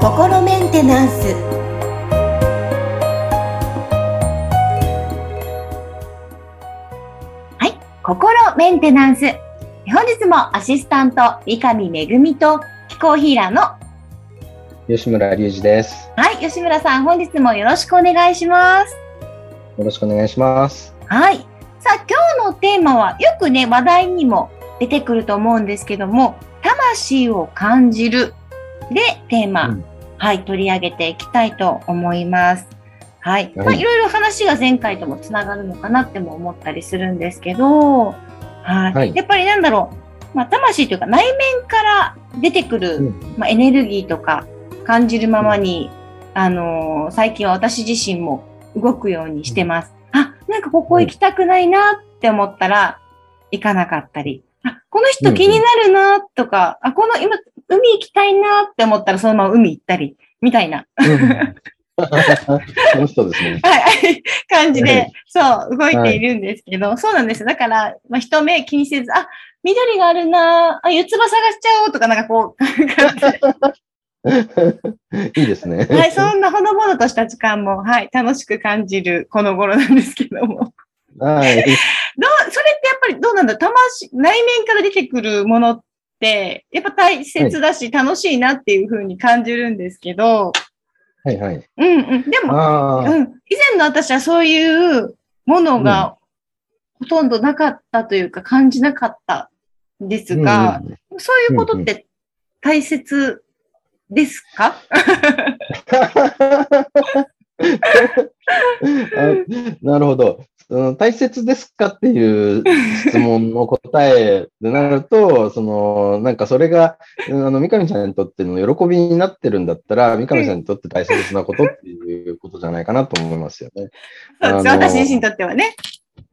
心メンテナンスはい心メンテナンス本日もアシスタント三上恵と気候ヒーラーの吉村隆二です。はい吉村さん本日もよろしくお願いしますよろしくお願いします。はいさあ今日のテーマはよくね話題にも出てくると思うんですけども魂を感じる。でテーマ、うん。はい取り上げていきたいと思います。はい、はい。まあ、いろいろ話が前回ともつながるのかなっても思ったりするんですけど、はい。はい。やっぱりなんだろう、まあ、魂というか内面から出てくる、うん。まあ、エネルギーとか感じるままに、あのー最近は私自身も動くようにしてます。あ、なんかここ行きたくないなって思ったら行かなかったり、あ、この人気になるなとか、あ、この今海行きたいなって思ったらそのまま海行ったり、みたいな、この人ですね。はい、感じはでい、そう、動いているんですけど、そうなんです。だから、まあ、人目気にせず、あ、緑があるなあ、四つ葉探しちゃおうとか、なんかこう、いいですね。はい、そんなほのぼのとした時間も、はい、楽しく感じるこの頃なんですけども。はい。どう、それぱりどうなんだ魂、内面から出てくるものって、やっぱ大切だし、楽しいなっていうふうに感じるんですけど、はいはい。うんうん。でも、うん。以前の私はそういうものがほとんどなかったというか、感じなかったんですが、うんうんそういうことって大切ですか、あなるほど。その大切ですかっていう質問の答えでなると、その、なんかそれが、あの、三上さんにとっての喜びになってるんだったら、三上さんにとって大切なことっていうことじゃないかなと思いますよね。そうです私自身にとってはね。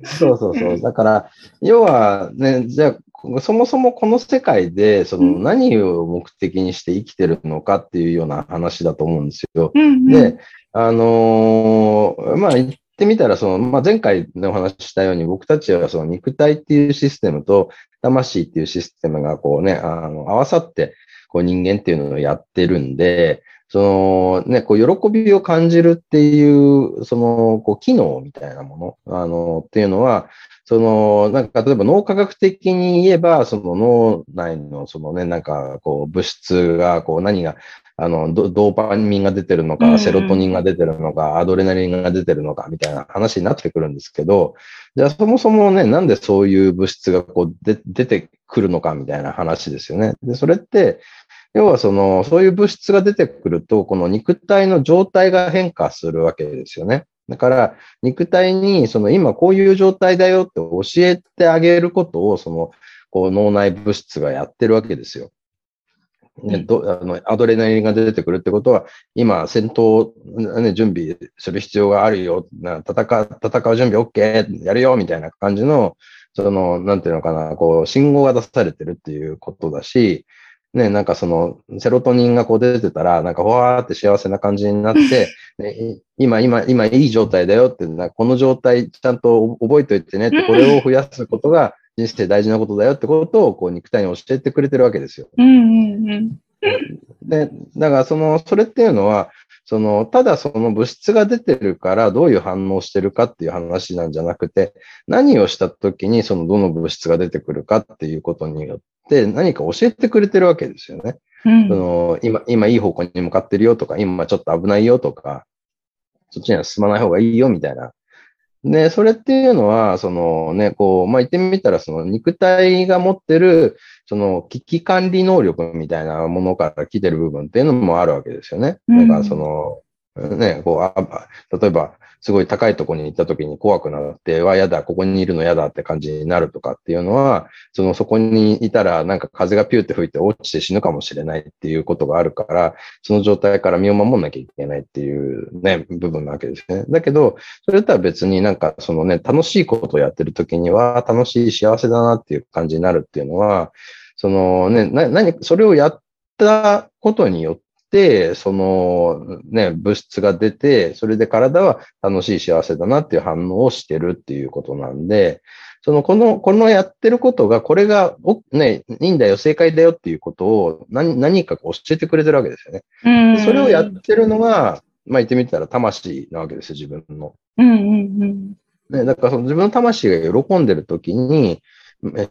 そうそうそう。だから、要はね、じゃあ、そもそもこの世界で、そのうん何を目的にして生きてるのかっていうような話だと思うんですよ。うんうん、で、あのーまあ、言ってみたら、その、まあ、前回のお話ししたように、僕たちはその肉体っていうシステムと魂っていうシステムがこうね、あの、合わさって、こう人間っていうのをやってるんで、そのね、こう喜びを感じるっていう、その、こう機能みたいなもの、あの、っていうのは、その、なんか例えば脳科学的に言えば、その脳内のそのね、なんかこう物質が、こう何が、あの、ドドーパミンが出てるのか、セロトニンが出てるのか、アドレナリンが出てるのか、みたいな話になってくるんですけど、じゃあそもそもね、なんでそういう物質がこうで出てくるのか、みたいな話ですよね。で、それって、要はその、そういう物質が出てくると、この肉体の状態が変化するわけですよね。だから、肉体に、その今こういう状態だよって教えてあげることを、その、こう脳内物質がやってるわけですよ。ね、どあのアドレナリンが出てくるってことは、今、戦闘、ね、準備する必要があるよ、な戦う戦う準備 OK、やるよ、みたいな感じの、その、なんていうのかな、こう、信号が出されてるっていうことだし、ね、なんかその、セロトニンがこう出てたら、なんか、ほわーって幸せな感じになって、ね、今、今、今、いい状態だよって、なこの状態ちゃんと覚えておいてねって、これを増やすことが人生大事なことだよってことを、こう、肉体に教えてくれてるわけですよ。うんうんうん。で、だからその、それっていうのは、その、ただその物質が出てるからどういう反応をしてるかっていう話なんじゃなくて、何をした時にそのどの物質が出てくるかっていうことによって何か教えてくれてるわけですよね。うんその今、今いい方向に向かってるよとか、今ちょっと危ないよとか、そっちには進まない方がいいよみたいな。で、それっていうのは、そのね、こう、まあ、言ってみたら、その肉体が持ってる、その危機管理能力みたいなものから来てる部分っていうのもあるわけですよね。うんだからその、ね、こう、あ例えば、すごい高いところに行った時に怖くなって、わ、やだ、ここにいるのやだって感じになるとかっていうのは、その、そこにいたら、なんか風がピューって吹いて落ちて死ぬかもしれないっていうことがあるから、その状態から身を守んなきゃいけないっていうね、部分なわけですね。だけど、それとは別になんかそのね、楽しいことをやってる時には、楽しい幸せだなっていう感じになるっていうのは、そのね、な、何、それをやったことによって、そのね、物質が出て、それで体は楽しい幸せだなっていう反応をしてるっていうことなんで、その、この、このやってることが、これが、おね、いいんだよ、正解だよっていうことを何、何か教えてくれてるわけですよね。でそれをやってるのが、まあ言ってみたら魂なわけですよ、自分の。うんうんうん。ね、だからその自分の魂が喜んでる時に、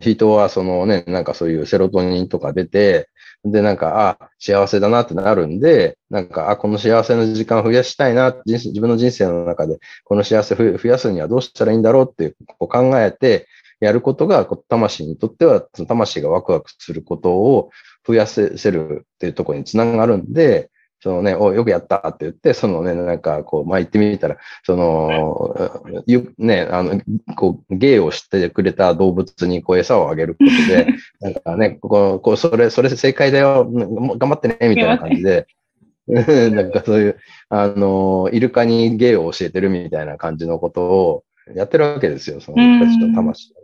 人はそのね、なんかそういうセロトニンとか出て、で、なんか、あ、幸せだなってなるんで、なんか、あ、この幸せの時間を増やしたいな、自分の人生の中で、この幸せを増やすにはどうしたらいいんだろうっていうこう考えて、やることが、魂にとっては、その魂がワクワクすることを増やせるっていうところにつながるんで、そのね、およくやったって言って、そのね、なんかこう、まあ、言ってみたら、その、ゆね、あの、こう、芸をしてくれた動物にこう餌をあげることで、なんかね、こう、こうそれ、それ正解だよ、もう頑張ってね、みたいな感じで、なんかそういう、あの、イルカに芸を教えてるみたいな感じのことをやってるわけですよ、その人たちの魂が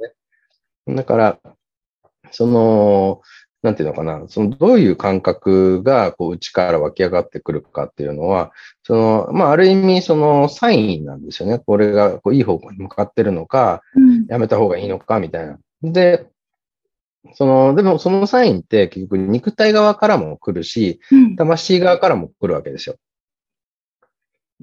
ね。だから、その、なんていうのかな、そのどういう感覚がこう内から湧き上がってくるかっていうのは、その、まあ、ある意味そのサインなんですよね。これがこういい方向に向かってるのか、うんやめた方がいいのかみたいな。で、その、でもそのサインって結局肉体側からも来るし、うん魂側からも来るわけですよ。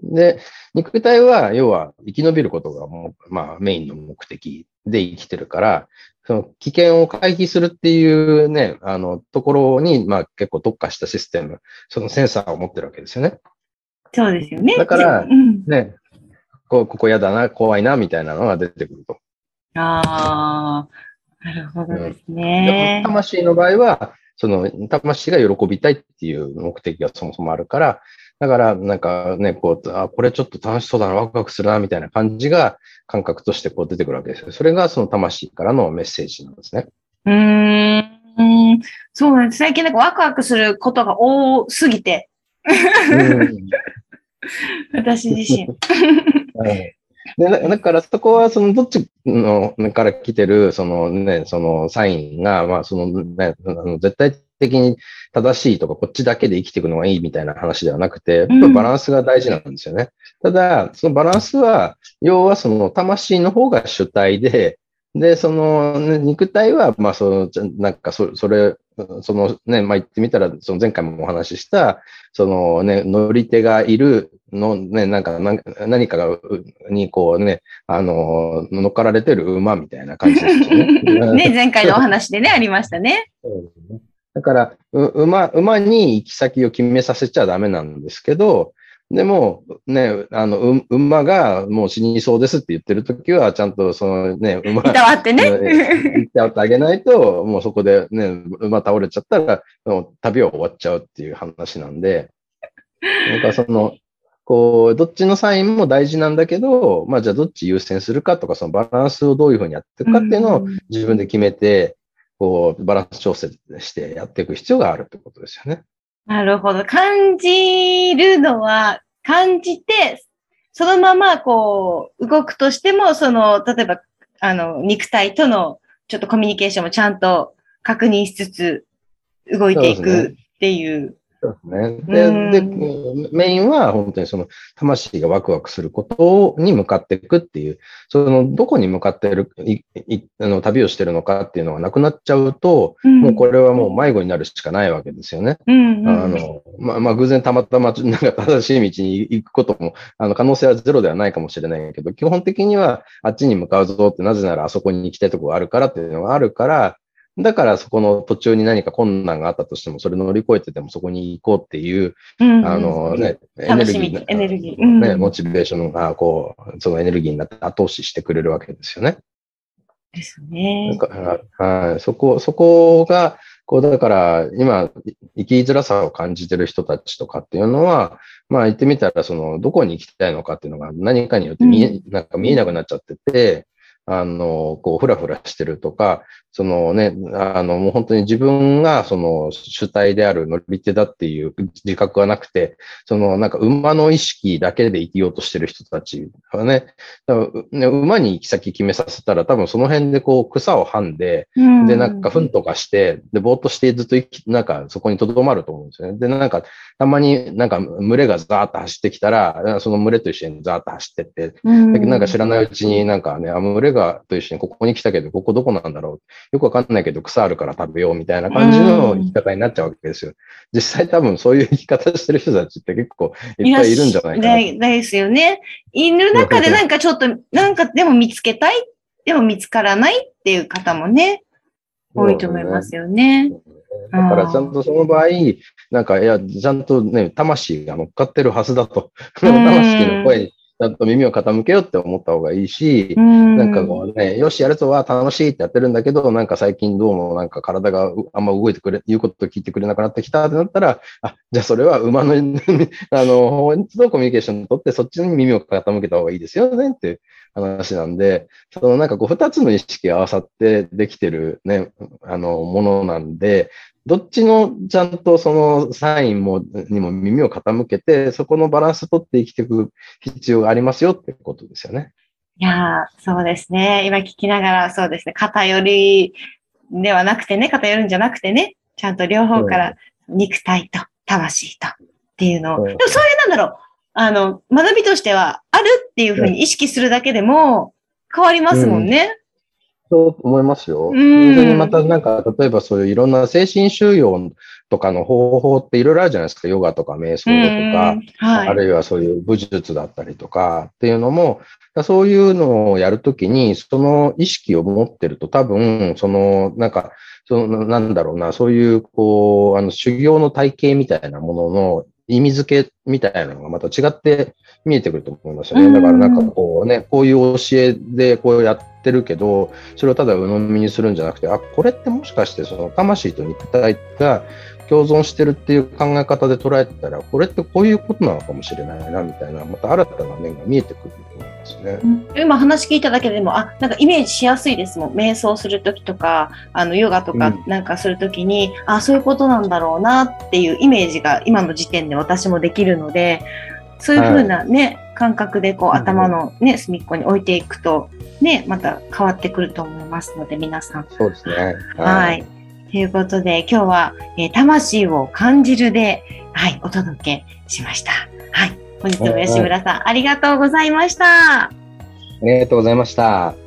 で、肉体は、要は生き延びることがもう、まあメインの目的で生きてるから、その危険を回避するっていうね、あの、ところに、まあ結構特化したシステム、そのセンサーを持ってるわけですよね。そうですよね。だからうん、ね、こここ嫌だな、怖いな、みたいなのが出てくると。ああ、なるほどですでね。魂の場合は、その、魂が喜びたいっていう目的がそもそもあるから、だから、なんかね、こう、あ、これちょっと楽しそうだな、ワクワクするな、みたいな感じが感覚としてこう出てくるわけですよ。それがその魂からのメッセージなんですね。うーん。そうなんです。最近なんかワクワクすることが多すぎて、私自身。はいでだだからそこはそのどっちのから来てるそのね、そのサインが、まあそのね、あの絶対的に正しいとかこっちだけで生きていくのがいいみたいな話ではなくて、やっぱりバランスが大事なんですよね。ただ、そのバランスは、要はその魂の方が主体で、で、その、ね、肉体は、まあ、その、なんかそ、それ、そのね、まあ、言ってみたら、その前回もお話しした、そのね、乗り手がいるの、ね、なんか、何かが、うにこうね、あの、乗っかられてる馬みたいな感じですよね。ね、前回のお話でね、ありましたね。そうですねだから、う馬、馬に行き先を決めさせちゃダメなんですけど、でも、ね、あの、う馬がもう死にそうですって言ってるときは、ちゃんとそのね、馬、いたわってね。言ってあげないと、もうそこでね、馬倒れちゃったら、もう旅は終わっちゃうっていう話なんで、なんかその、こう、どっちのサインも大事なんだけど、まあじゃあどっち優先するかとか、そのバランスをどういうふうにやっていくかっていうのをうん自分で決めて、こう、バランス調整してやっていく必要があるってことですよね。なるほど。感じるのは、感じて、そのままこう、動くとしても、その、例えば、あの、肉体とのちょっとコミュニケーションもちゃんと確認しつつ、動いていくっていう。そうですね。で、で、メインは本当にその魂がワクワクすることに向かっていくっていう、そのどこに向かってる、いいあの旅をしてるのかっていうのがなくなっちゃうと、うんもうこれはもう迷子になるしかないわけですよね。うんうんあの、まあ、まあ、偶然たまたま、なんか正しい道に行くことも、あの、可能性はゼロではないかもしれないけど、基本的にはあっちに向かうぞって、なぜならあそこに行きたいところがあるからっていうのがあるから、だからそこの途中に何か困難があったとしても、それ乗り越えててもそこに行こうっていう、うんあのね、エネルギー、エネルギー。うん。ね、モチベーションが、こう、そのエネルギーになって後押ししてくれるわけですよね。ですね。はい、そこ、そこが、こう、だから、今、生きづらさを感じてる人たちとかっていうのは、まあ言ってみたら、その、どこに行きたいのかっていうのが何かによって見え、なんか見えなくなっちゃってて、あの、こう、ふらふらしてるとか、そのね、あの、もう本当に自分がその主体である乗り手だっていう自覚がなくて、そのなんか馬の意識だけで生きようとしてる人たちはね、ね馬に行き先決めさせたら多分その辺でこう草をはんで、で、なんか、糞とかして、で、ぼーっとしてずっと生き、なんか、そこに留まると思うんですよね。で、なんか、たまになんか、群れがザーッと走ってきたら、その群れと一緒にザーッと走ってって、なんか知らないうちになんかね、あ、群れがと一緒にここに来たけど、ここどこなんだろう？よくわかんないけど草あるから食べようみたいな感じの生き方になっちゃうわけですよ。実際多分そういう生き方してる人たちって結構いっぱいいるんじゃないかな。ですよね。いる中でなんかちょっと、なんかでも見つけたい、でも見つからないっていう方もね、多いと思いますよね。だからちゃんとその場合、なんか、いや、ちゃんとね、魂が乗っかってるはずだと。魂の声にちゃんと耳を傾けようって思った方がいいし、なんかこうね、よし、やるとは楽しいってやってるんだけど、なんか最近どうもなんか体があんま動いてくれ、言うこと聞いてくれなくなってきたってなったら、あ、じゃあそれは馬の、あの、本とコミュニケーションを取ってそっちに耳を傾けた方がいいですよねって話なんで、そのなんかこう二つの意識が合わさってできてるね、あの、ものなんで、どっちのちゃんとそのサインも、にも耳を傾けて、そこのバランス取って生きていく必要がありますよってことですよね。いやそうですね。今聞きながら、そうですね。偏りではなくてね、偏るんじゃなくてね、ちゃんと両方から肉体と魂とっていうのを、うん、でもそういうなんだろう、あの、学びとしてはあるっていうふうに意識するだけでも変わりますもんね。うんそう思いますよ。本当にまたなんか、例えばそういういろんな精神収容とかの方法っていろいろあるじゃないですか。ヨガとか瞑想とか、はい、あるいはそういう武術だったりとかっていうのも、そういうのをやるときに、その意識を持ってると多分、その、なんか、その、なんだろうな、そういう、こう、あの、修行の体系みたいなものの意味付けみたいなのがまた違って見えてくると思いますよね。だからなんかこうね、こういう教えでこうやってるけど、それをただ鵜呑みにするんじゃなくて、あ、これってもしかしてその魂と肉体が共存してるっていう考え方で捉えてたら、これってこういうことなのかもしれないな、みたいな、また新たな面が見えてくると思いますね。うん、今話聞いただけでも、あ、なんかイメージしやすいですもん。瞑想するときとか、あの、ヨガとかなんかするときに、うん、あ、そういうことなんだろうなっていうイメージが今の時点で私もできるので、そういうふうなね、はい、感覚でこう頭のね、隅っこに置いていくと、ね、また変わってくると思いますので、皆さん。そうですね。はい。はいということで、今日は、えー、魂を感じるで、はい、お届けしました。はい。本日も吉村さん、ありがとうございました。ありがとうございました。